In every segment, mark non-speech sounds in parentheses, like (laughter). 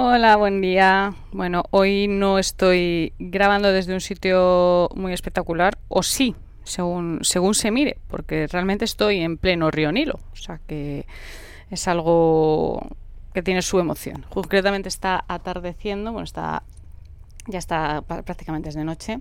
Hola, buen día. Bueno, hoy no estoy grabando desde un sitio muy espectacular, o sí, según, según se mire, porque realmente estoy en pleno río Nilo, o sea que es algo que tiene su emoción. Concretamente está atardeciendo, bueno, está ya está prácticamente desde noche.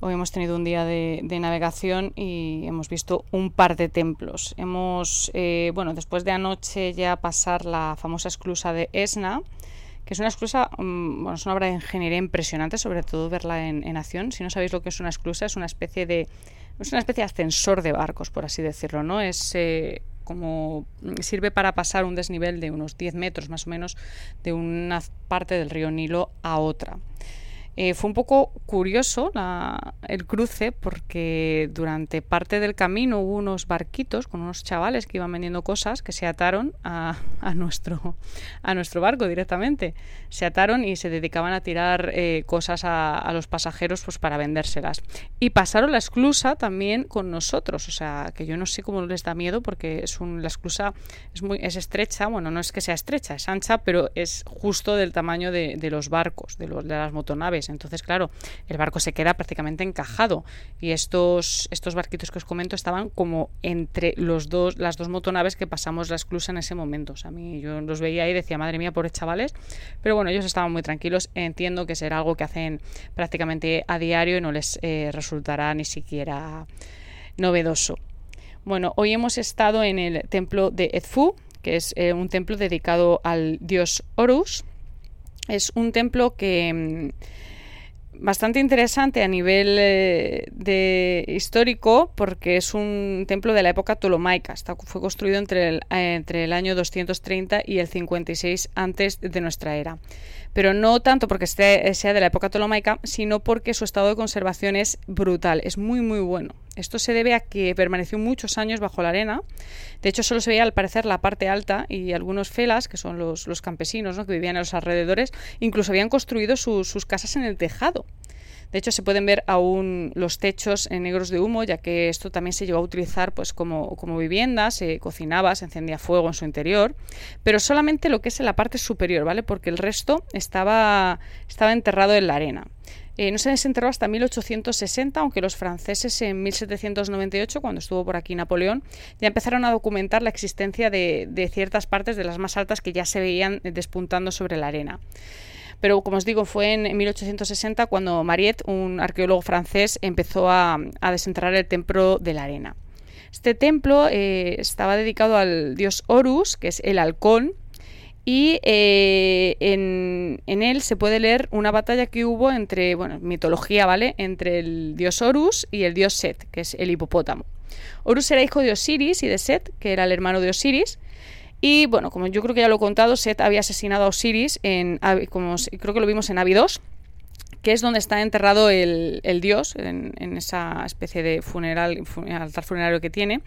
Hoy hemos tenido un día de, navegación y hemos visto un par de templos. Hemos, eh, bueno, después de anoche ya pasar la famosa esclusa de Esna, que es una esclusa, mm, bueno, es una obra de ingeniería impresionante, sobre todo verla en, acción. Si no sabéis lo que es una esclusa, es una especie de, es una especie ascensor de barcos, por así decirlo, ¿no? Es eh, como sirve para pasar un desnivel de unos 10 metros más o menos de una parte del río Nilo a otra. Eh, fue un poco curioso el cruce porque durante parte del camino hubo unos barquitos con unos chavales que iban vendiendo cosas que se ataron a, nuestro, a nuestro barco directamente. Se ataron y se dedicaban a tirar eh, cosas a, los pasajeros pues, para vendérselas. Y pasaron la esclusa también con nosotros. O sea, que yo no sé cómo les da miedo porque es un, la esclusa es, muy, es estrecha. Bueno, no es que sea estrecha, es ancha, pero es justo del tamaño de, de los barcos, de, de las motonaves. Entonces, claro, el barco se queda prácticamente encajado y estos, estos barquitos que os comento estaban como entre los dos, las dos motonaves que pasamos la esclusa en ese momento. O sea, a mí yo los veía y decía, madre mía, pobres chavales. Pero bueno, ellos estaban muy tranquilos. Entiendo que será algo que hacen prácticamente a diario y no les eh, resultará ni siquiera novedoso. Bueno, hoy hemos estado en el templo de Edfu, que es eh, un templo dedicado al dios Horus. Es un templo que mm, bastante interesante a nivel eh, de histórico porque es un templo de la época tolomaica. fue construido entre el, eh, entre el año 230 y el 56 antes de nuestra era pero no tanto porque sea de la época tolomaica, sino porque su estado de conservación es brutal, es muy muy bueno. Esto se debe a que permaneció muchos años bajo la arena. De hecho, solo se veía al parecer la parte alta y algunos felas, que son los, campesinos que vivían en los alrededores, incluso habían construido sus casas en el tejado. De hecho, se pueden ver aún los techos negros de humo, ya que esto también se llegó a utilizar pues, como, vivienda, se cocinaba, se encendía fuego en su interior, pero solamente lo que es en la parte superior, ¿vale? Porque el resto estaba enterrado en la arena. Eh, no se desenterró hasta 1860, aunque los franceses en 1798, cuando estuvo por aquí Napoleón, ya empezaron a documentar la existencia de, ciertas partes de las más altas que ya se veían despuntando sobre la arena. Pero como os digo, fue en 1860 cuando Mariette, un arqueólogo francés, empezó a, desenterrar el templo de la arena. Este templo eh, estaba dedicado al dios Horus, que es el halcón, y eh, en, él se puede leer una batalla que hubo entre, bueno, mitología, ¿vale? Entre el dios Horus y el dios Set, que es el hipopótamo. Horus era hijo de Osiris y de Set, que era el hermano de Osiris, y bueno, como yo creo que ya lo he contado, Set había asesinado a Osiris, en, como creo que lo vimos en Abidos, que es donde está enterrado el, dios, en, esa especie de funeral, altar funerario que tiene.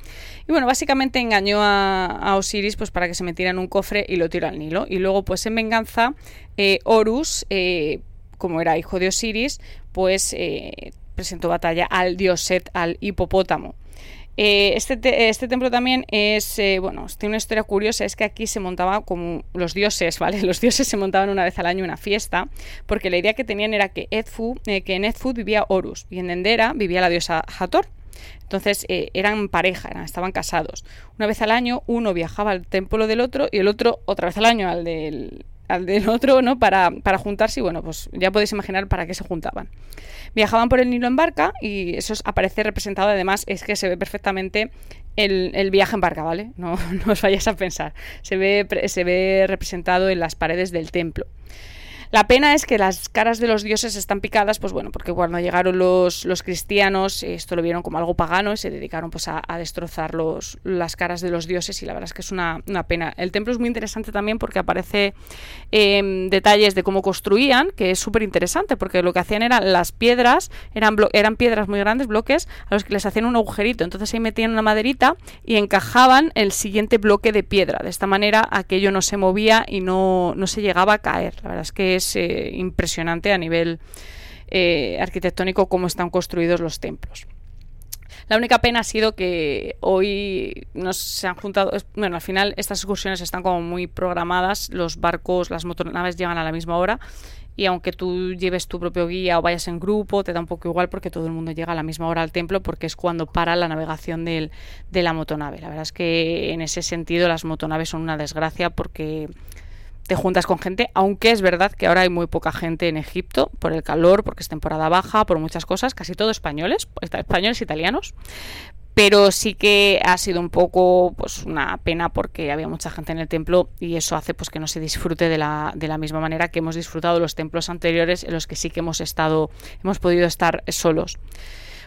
Y bueno, básicamente engañó a, Osiris pues, para que se metiera en un cofre y lo tiró al Nilo. Y luego, pues en venganza, eh, Horus, eh, como era hijo de Osiris, pues eh, presentó batalla al dios Set, al hipopótamo. Eh, este, este templo también es, eh, bueno, tiene una historia curiosa, es que aquí se montaba como los dioses, ¿vale? (laughs) Los dioses se montaban una vez al año una fiesta, porque la idea que tenían era que, Edfu, eh, que en Edfu vivía Horus y en Dendera vivía la diosa Hathor. Entonces eran pareja, estaban casados. Una vez al año uno viajaba al templo del otro y el otro otra vez al año al del, del otro, ¿no? Para, para juntarse y bueno, pues ya podéis imaginar para qué se juntaban. Viajaban por el Nilo en barca y eso aparece representado, además, es que se ve perfectamente el, viaje en barca, ¿vale? No, (laughs) no os vayáis a pensar. Se ve, se ve representado en las paredes del templo. La pena es que las caras de los dioses están picadas, pues bueno, porque cuando llegaron los, los cristianos, esto lo vieron como algo pagano y se dedicaron pues a, destrozar los, las caras de los dioses y la verdad es que es una, pena. El templo es muy interesante también porque aparece em, detalles de cómo construían, que es súper interesante porque lo que hacían eran las piedras, eran, eran piedras muy grandes, bloques, a los que les hacían un agujerito, entonces ahí metían una maderita y encajaban el siguiente bloque de piedra. De esta manera aquello no se movía y no, no se llegaba a caer. La verdad es que eh, impresionante a nivel eh, arquitectónico cómo están construidos los templos. La única pena ha sido que hoy nos se han juntado, bueno, al final estas excursiones están como muy programadas, los barcos, las motonaves llegan a la misma hora y aunque tú lleves tu propio guía o vayas en grupo, te da un poco igual porque todo el mundo llega a la misma hora al templo porque es cuando para la navegación del, de la motonave. La verdad es que en ese sentido las motonaves son una desgracia porque te juntas con gente, aunque es verdad que ahora hay muy poca gente en Egipto por el calor, porque es temporada baja, por muchas cosas, casi todo españoles, españoles italianos, pero sí que ha sido un poco pues una pena porque había mucha gente en el templo y eso hace pues que no se disfrute de la, de la misma manera que hemos disfrutado los templos anteriores en los que sí que hemos estado hemos podido estar solos.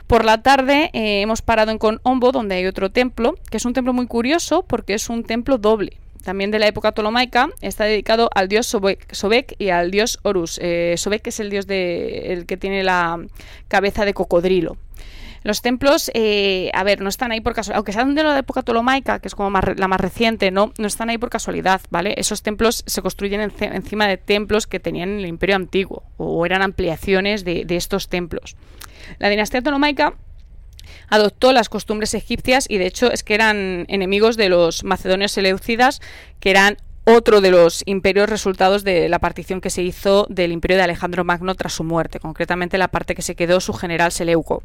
Por la tarde eh, hemos parado en Conombo donde hay otro templo que es un templo muy curioso porque es un templo doble también de la época tolomaica, está dedicado al dios Sobek, y al dios Horus. Eh, Sobek es el dios de, el que tiene la cabeza de cocodrilo. Los templos, eh, a ver, no están ahí por casualidad, aunque sean de la época tolomaica, que es como la más reciente, no, no están ahí por casualidad, ¿vale? Esos templos se construyen encima de templos que tenían en el Imperio Antiguo o eran ampliaciones de, de estos templos. La dinastía tolomaica adoptó las costumbres egipcias y de hecho es que eran enemigos de los macedonios seleucidas, que eran otro de los imperios resultados de la partición que se hizo del imperio de Alejandro Magno tras su muerte, concretamente la parte que se quedó su general Seleuco.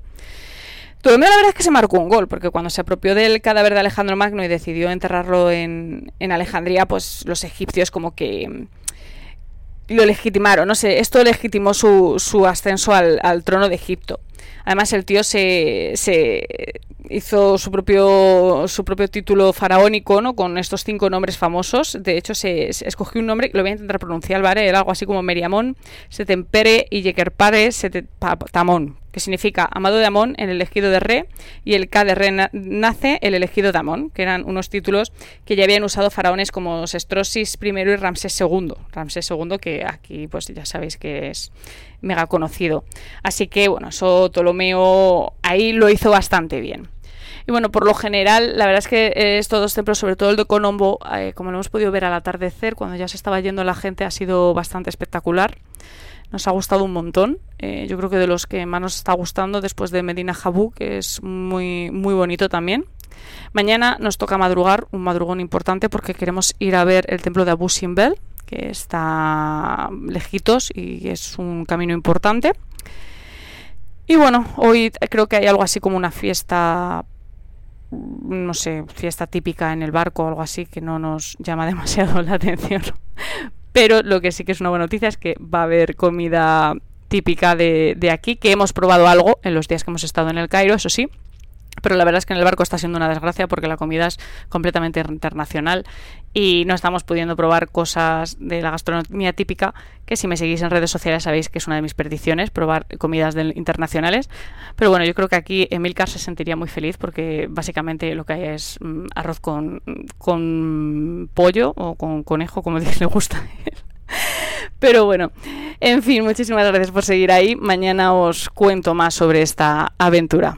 Ptolomeo la verdad es que se marcó un gol, porque cuando se apropió del cadáver de Alejandro Magno y decidió enterrarlo en, Alejandría, pues los egipcios como que mm, lo legitimaron, no sé, esto legitimó su, su ascenso al, al, trono de Egipto. Además el tío se, se hizo su propio, su propio título faraónico, ¿no? Con estos cinco nombres famosos. De hecho, se, escogió un nombre, lo voy a intentar pronunciar, ¿vale? Era algo así como Meriamón, Setempere y Yekerpare Setetamón, que significa amado de Amón, el elegido de Re, y el K de Re nace, el elegido de Amón, que eran unos títulos que ya habían usado faraones como Sestrosis I y Ramsés II. Ramsés II, que aquí pues ya sabéis que es mega conocido. Así que bueno, eso Ptolomeo ahí lo hizo bastante bien. Y bueno, por lo general, la verdad es que estos dos templos, sobre todo el de Colombo, eh, como lo hemos podido ver al atardecer, cuando ya se estaba yendo la gente, ha sido bastante espectacular. Nos ha gustado un montón. Eh, yo creo que de los que más nos está gustando después de Medina Jabú, que es muy, muy bonito también. Mañana nos toca madrugar, un madrugón importante, porque queremos ir a ver el templo de Abu Simbel, que está lejitos y es un camino importante. Y bueno, hoy creo que hay algo así como una fiesta no sé, fiesta típica en el barco algo así que no nos llama (laughs) demasiado la atención. Pero lo que sí que es una buena noticia es que va a haber comida típica de, de aquí, que hemos probado algo en los días que hemos estado en el Cairo, eso sí. Pero la verdad es que en el barco está siendo una desgracia porque la comida es completamente internacional y no estamos pudiendo probar cosas de la gastronomía típica, que si me seguís en redes sociales sabéis que es una de mis perdiciones, probar comidas internacionales. Pero bueno, yo creo que aquí Emilcar se sentiría muy feliz porque básicamente lo que hay es mm, arroz con, con pollo o con conejo, como (laughs) le gusta. Pero bueno, en fin, muchísimas gracias por seguir ahí. Mañana os cuento más sobre esta aventura.